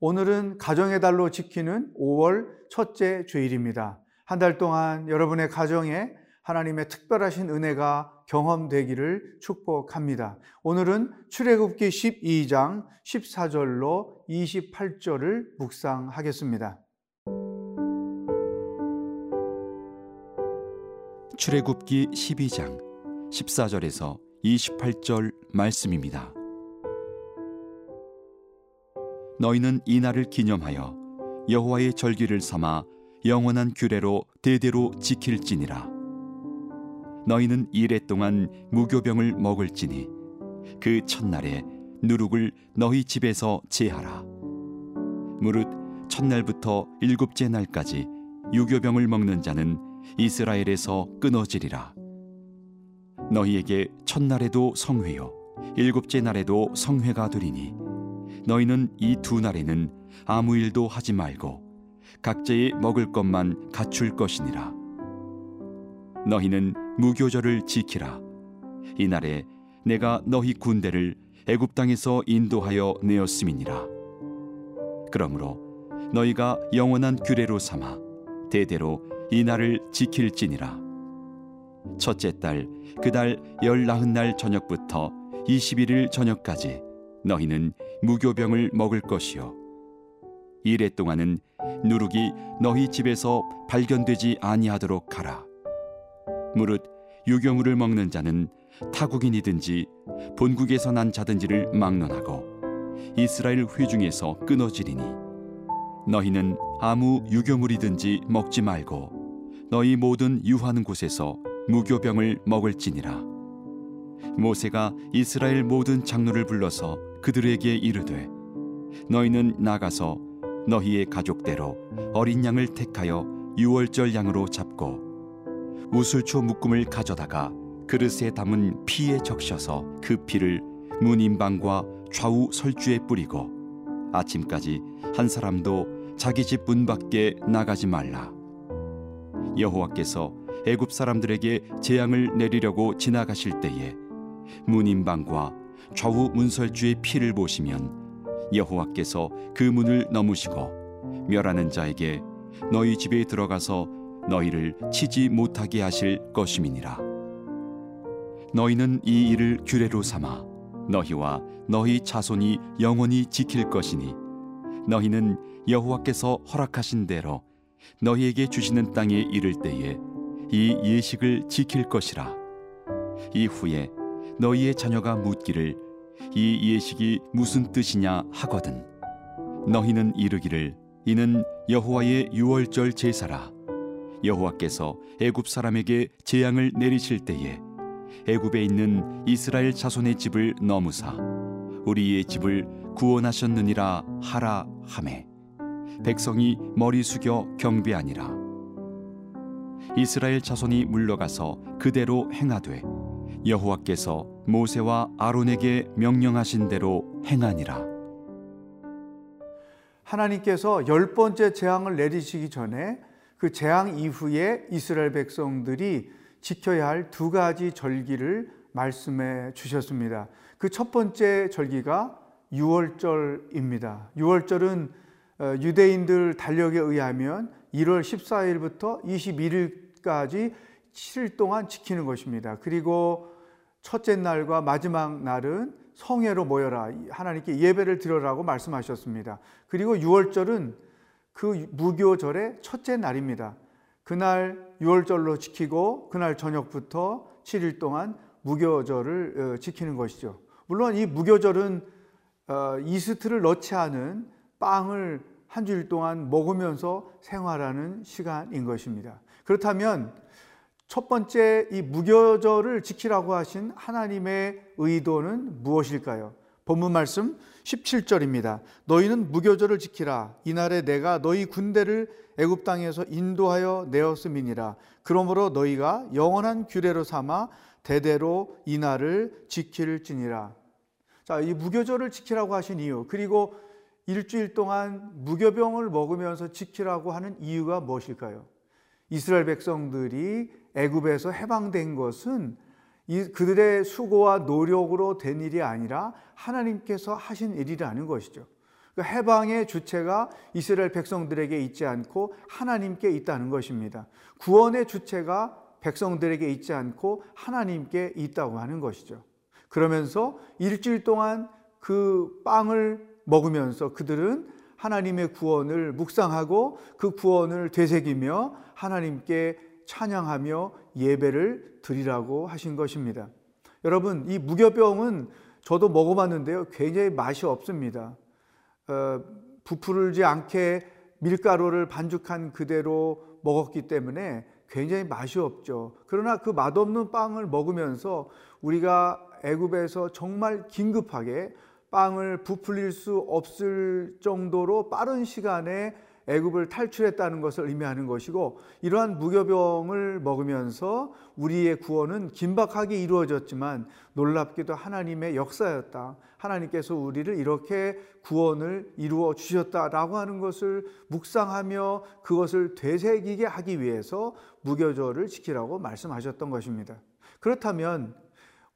오늘은 가정의 달로 지키는 5월 첫째 주일입니다. 한 달 동안 여러분의 가정에 하나님의 특별하신 은혜가 경험되기를 축복합니다. 오늘은 출애굽기 12장 14절로 28절을 묵상하겠습니다. 출애굽기 12장 14절에서 28절 말씀입니다. 너희는 이 날을 기념하여 여호와의 절기를 삼아 영원한 규례로 대대로 지킬지니라. 너희는 이래 동안 무교병을 먹을지니 그 첫날에 누룩을 너희 집에서 제하라. 무릇 첫날부터 일곱째 날까지 유교병을 먹는 자는 이스라엘에서 끊어지리라. 너희에게 첫날에도 성회요 일곱째 날에도 성회가 되리니 너희는 이 두 날에는 아무 일도 하지 말고 각자의 먹을 것만 갖출 것이니라. 너희는 무교절을 지키라. 이 날에 내가 너희 군대를 애굽 땅에서 인도하여 내었음이니라. 그러므로 너희가 영원한 규례로 삼아 대대로 이 날을 지킬지니라. 첫째 달 그달 열나흔 날 저녁부터 21일 저녁까지 너희는 무교병을 먹을 것이요 이래 동안은 누룩이 너희 집에서 발견되지 아니하도록 하라. 무릇 유교물을 먹는 자는 타국인이든지 본국에서 난 자든지를 막론하고 이스라엘 회중에서 끊어지리니 너희는 아무 유교물이든지 먹지 말고 너희 모든 유하는 곳에서 무교병을 먹을지니라 모세가 이스라엘 모든 장로를 불러서 그들에게 이르되 너희는 나가서 너희의 가족대로 어린 양을 택하여 유월절 양으로 잡고 우슬초 묶음을 가져다가 그릇에 담은 피에 적셔서 그 피를 문인방과 좌우 설주에 뿌리고 아침까지 한 사람도 자기 집 문 밖에 나가지 말라. 여호와께서 애굽 사람들에게 재앙을 내리려고 지나가실 때에 문인방과 좌우 문설주의 피를 보시면 여호와께서 그 문을 넘으시고 멸하는 자에게 너희 집에 들어가서 너희를 치지 못하게 하실 것임이니라. 너희는 이 일을 규례로 삼아 너희와 너희 자손이 영원히 지킬 것이니 너희는 여호와께서 허락하신 대로 너희에게 주시는 땅에 이를 때에 이 예식을 지킬 것이라. 이후에 너희의 자녀가 묻기를 이 예식이 무슨 뜻이냐 하거든. 너희는 이르기를 이는 여호와의 유월절 제사라. 여호와께서 애굽 사람에게 재앙을 내리실 때에 애굽에 있는 이스라엘 자손의 집을 넘으사 우리의 집을 구원하셨느니라 하라 하매. 백성이 머리 숙여 경배하니라. 이스라엘 자손이 물러가서 그대로 행하되 여호와께서 모세와 아론에게 명령하신 대로 행하니라. 하나님께서 열 번째 재앙을 내리시기 전에 그 재앙 이후에 이스라엘 백성들이 지켜야 할 두 가지 절기를 말씀해 주셨습니다. 그 첫 번째 절기가 유월절입니다. 유월절은 어, 유대인들 달력에 의하면 1월 14일부터 21일까지 7일 동안 지키는 것입니다. 그리고 첫째 날과 마지막 날은 성회로 모여라. 하나님께 예배를 드려라고 말씀하셨습니다. 그리고 6월절은 그 무교절의 첫째 날입니다. 그날 6월절로 지키고 그날 저녁부터 7일 동안 무교절을 어, 지키는 것이죠. 물론 이 무교절은 어, 이스트를 넣지 않은 빵을 한 주일 동안 먹으면서 생활하는 시간인 것입니다. 그렇다면 첫 번째 이 무교절을 지키라고 하신 하나님의 의도는 무엇일까요? 본문 말씀 17절입니다. 너희는 무교절을 지키라. 이날에 내가 너희 군대를 애굽 땅에서 인도하여 내었음이니라. 그러므로 너희가 영원한 규례로 삼아 대대로 이날을 지킬지니라. 자, 이 무교절을 지키라고 하신 이유, 그리고 일주일 동안 무교병을 먹으면서 지키라고 하는 이유가 무엇일까요? 이스라엘 백성들이 애굽에서 해방된 것은 그들의 수고와 노력으로 된 일이 아니라 하나님께서 하신 일이라는 것이죠. 그 해방의 주체가 이스라엘 백성들에게 있지 않고 하나님께 있다는 것입니다. 구원의 주체가 백성들에게 있지 않고 하나님께 있다고 하는 것이죠. 그러면서 일주일 동안 그 빵을 먹으면서 그들은 하나님의 구원을 묵상하고 그 구원을 되새기며 하나님께 찬양하며 예배를 드리라고 하신 것입니다. 여러분, 이 무교병은 저도 먹어봤는데요. 굉장히 맛이 없습니다. 어, 부풀지 않게 밀가루를 반죽한 그대로 먹었기 때문에 굉장히 맛이 없죠. 그러나 그 맛없는 빵을 먹으면서 우리가 애굽에서 정말 긴급하게 빵을 부풀릴 수 없을 정도로 빠른 시간에 애굽을 탈출했다는 것을 의미하는 것이고 이러한 무교병을 먹으면서 우리의 구원은 긴박하게 이루어졌지만 놀랍게도 하나님의 역사였다. 하나님께서 우리를 이렇게 구원을 이루어 주셨다라고 하는 것을 묵상하며 그것을 되새기게 하기 위해서 무교절을 지키라고 말씀하셨던 것입니다. 그렇다면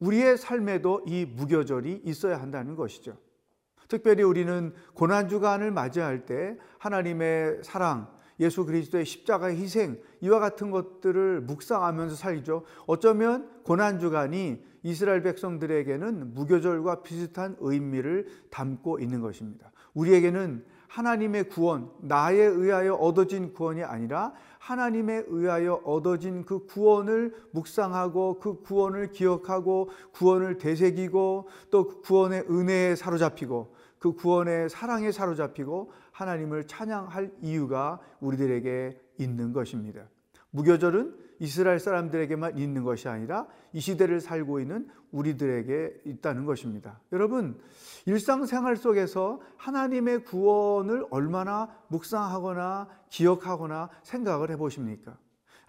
우리의 삶에도 이 무교절이 있어야 한다는 것이죠. 특별히 우리는 고난주간을 맞이할 때 하나님의 사랑, 예수 그리스도의 십자가의 희생, 이와 같은 것들을 묵상하면서 살죠. 어쩌면 고난주간이 이스라엘 백성들에게는 무교절과 비슷한 의미를 담고 있는 것입니다. 우리에게는 하나님의 구원, 나에 의하여 얻어진 구원이 아니라 하나님에 의하여 얻어진 그 구원을 묵상하고 그 구원을 기억하고 구원을 되새기고 또그 구원의 은혜에 사로잡히고 그 구원의 사랑에 사로잡히고 하나님을 찬양할 이유가 우리들에게 있는 것입니다. 무교절은 이스라엘 사람들에게만 있는 것이 아니라 이 시대를 살고 있는 우리들에게 있다는 것입니다. 여러분, 일상생활 속에서 하나님의 구원을 얼마나 묵상하거나 기억하거나 생각을 해 보십니까?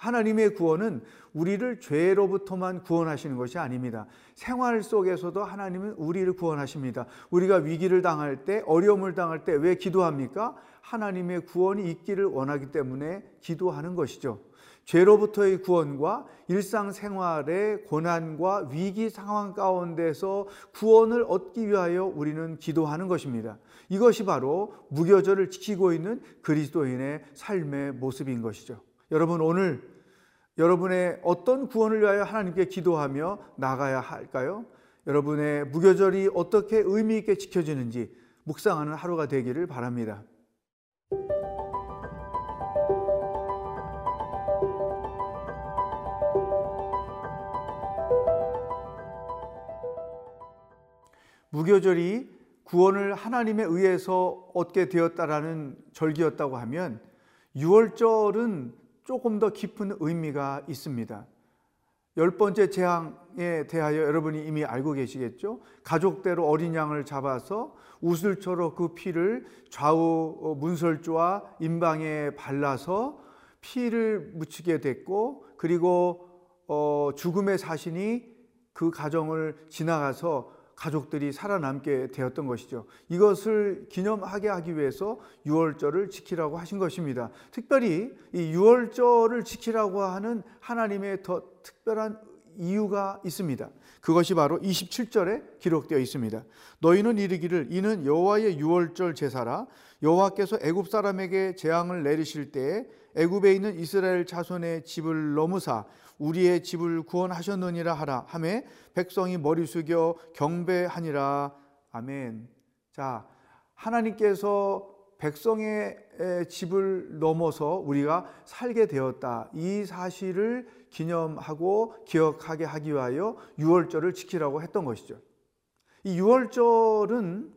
하나님의 구원은 우리를 죄로부터만 구원하시는 것이 아닙니다. 생활 속에서도 하나님은 우리를 구원하십니다. 우리가 위기를 당할 때, 어려움을 당할 때 왜 기도합니까? 하나님의 구원이 있기를 원하기 때문에 기도하는 것이죠. 죄로부터의 구원과 일상생활의 고난과 위기 상황 가운데서 구원을 얻기 위하여 우리는 기도하는 것입니다. 이것이 바로 무교절을 지키고 있는 그리스도인의 삶의 모습인 것이죠. 여러분 오늘 여러분의 어떤 구원을 위하여 하나님께 기도하며 나가야 할까요? 여러분의 무교절이 어떻게 의미 있게 지켜지는지 묵상하는 하루가 되기를 바랍니다. 무교절이 구원을 하나님에 의해서 얻게 되었다라는 절기였다고 하면 유월절은 조금 더 깊은 의미가 있습니다. 열 번째 재앙에 대하여 여러분이 이미 알고 계시겠죠? 가족대로 어린 양을 잡아서 우슬초로 그 피를 좌우 문설주와 임방에 발라서 피를 묻히게 됐고 그리고 어, 죽음의 사신이 그 가정을 지나가서 가족들이 살아남게 되었던 것이죠. 이것을 기념하게 하기 위해서 유월절을 지키라고 하신 것입니다. 특별히 이 유월절을 지키라고 하는 하나님의 더 특별한 이유가 있습니다. 그것이 바로 27절에 기록되어 있습니다. 너희는 이르기를 이는 여호와의 유월절 제사라 여호와께서 애굽 사람에게 재앙을 내리실 때에 애굽에 있는 이스라엘 자손의 집을 넘으사 우리의 집을 구원하셨느니라 하라 하매 백성이 머리 숙여 경배하니라 아멘. 자, 하나님께서 백성의 집을 넘어서 우리가 살게 되었다. 이 사실을 기념하고 기억하게 하기 위하여 유월절을 지키라고 했던 것이죠. 이 유월절은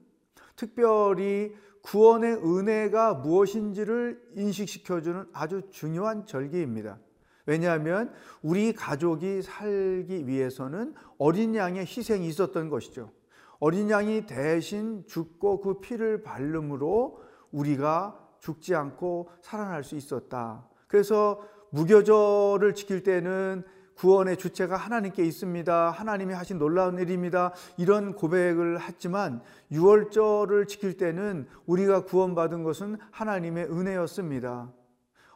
특별히 구원의 은혜가 무엇인지를 인식시켜주는 아주 중요한 절기입니다. 왜냐하면 우리 가족이 살기 위해서는 어린 양의 희생이 있었던 것이죠. 어린 양이 대신 죽고 그 피를 바름으로 우리가 죽지 않고 살아날 수 있었다. 그래서 무교절을 지킬 때는 구원의 주체가 하나님께 있습니다. 하나님이 하신 놀라운 일입니다. 이런 고백을 했지만 유월절을 지킬 때는 우리가 구원받은 것은 하나님의 은혜였습니다.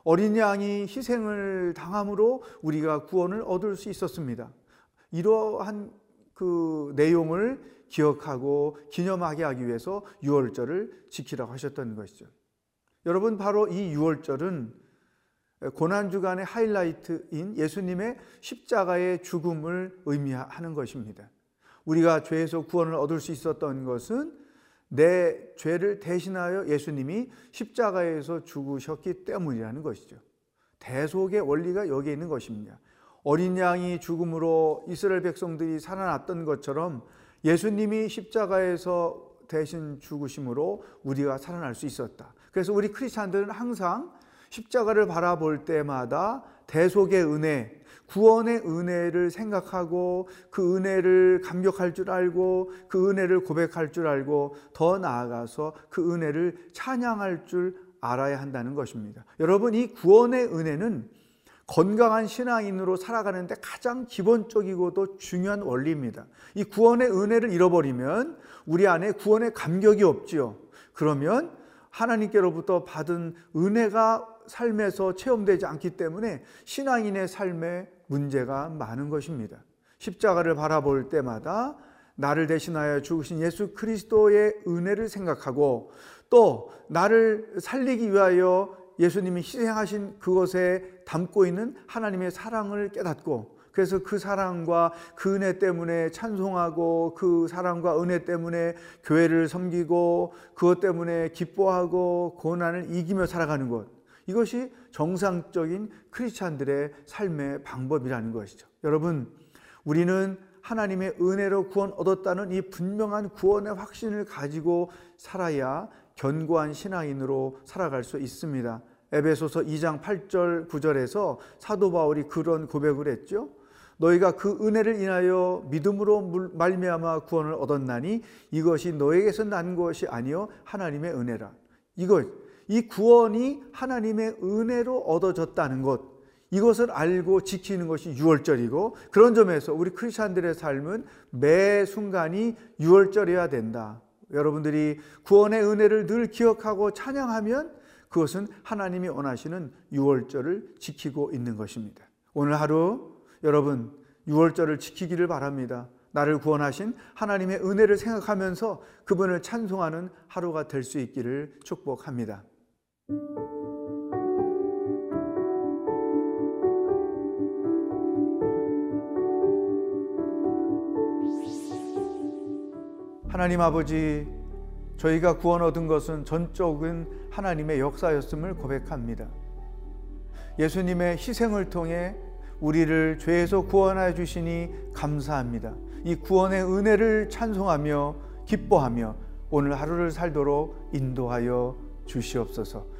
어린 양이 희생을 당함으로 우리가 구원을 얻을 수 있었습니다. 이러한 그 내용을 기억하고 기념하게 하기 위해서 유월절을 지키라고 하셨던 것이죠. 여러분 바로 이 유월절은 고난 주간의 하이라이트인 예수님의 십자가의 죽음을 의미하는 것입니다. 우리가 죄에서 구원을 얻을 수 있었던 것은 내 죄를 대신하여 예수님이 십자가에서 죽으셨기 때문이라는 것이죠. 대속의 원리가 여기에 있는 것입니다. 어린 양이 죽음으로 이스라엘 백성들이 살아났던 것처럼 예수님이 십자가에서 대신 죽으심으로 우리가 살아날 수 있었다. 그래서 우리 크리스찬들은 항상 십자가를 바라볼 때마다 대속의 은혜, 구원의 은혜를 생각하고 그 은혜를 감격할 줄 알고 그 은혜를 고백할 줄 알고 더 나아가서 그 은혜를 찬양할 줄 알아야 한다는 것입니다. 여러분, 이 구원의 은혜는 건강한 신앙인으로 살아가는데 가장 기본적이고도 중요한 원리입니다. 이 구원의 은혜를 잃어버리면 우리 안에 구원의 감격이 없지요. 그러면 하나님께로부터 받은 은혜가 삶에서 체험되지 않기 때문에 신앙인의 삶에 문제가 많은 것입니다. 십자가를 바라볼 때마다 나를 대신하여 죽으신 예수 그리스도의 은혜를 생각하고 또 나를 살리기 위하여 예수님이 희생하신 그것에 담고 있는 하나님의 사랑을 깨닫고 그래서 그 사랑과 그 은혜 때문에 찬송하고 그 사랑과 은혜 때문에 교회를 섬기고 그것 때문에 기뻐하고 고난을 이기며 살아가는 것. 이것이 정상적인 크리스찬들의 삶의 방법이라는 것이죠. 여러분, 우리는 하나님의 은혜로 구원 얻었다는 이 분명한 구원의 확신을 가지고 살아야 견고한 신앙인으로 살아갈 수 있습니다. 에베소서 2장 8절 9절에서 사도 바울이 그런 고백을 했죠. 너희가 그 은혜를 인하여 믿음으로 말미암아 구원을 얻었나니 이것이 너에게서 난 것이 아니요 하나님의 은혜라. 이것 이 구원이 하나님의 은혜로 얻어졌다는 것 이것을 알고 지키는 것이 유월절이고 그런 점에서 우리 크리스천들의 삶은 매 순간이 유월절이어야 된다. 여러분들이 구원의 은혜를 늘 기억하고 찬양하면 그것은 하나님이 원하시는 유월절을 지키고 있는 것입니다. 오늘 하루 여러분 유월절을 지키기를 바랍니다. 나를 구원하신 하나님의 은혜를 생각하면서 그분을 찬송하는 하루가 될 수 있기를 축복합니다. 하나님 아버지, 저희가 구원 얻은 것은 전적인 하나님의 역사였음을 고백합니다. 예수님의 희생을 통해 우리를 죄에서 구원하여 주시니 감사합니다. 이 구원의 은혜를 찬송하며 기뻐하며 오늘 하루를 살도록 인도하여 주시옵소서.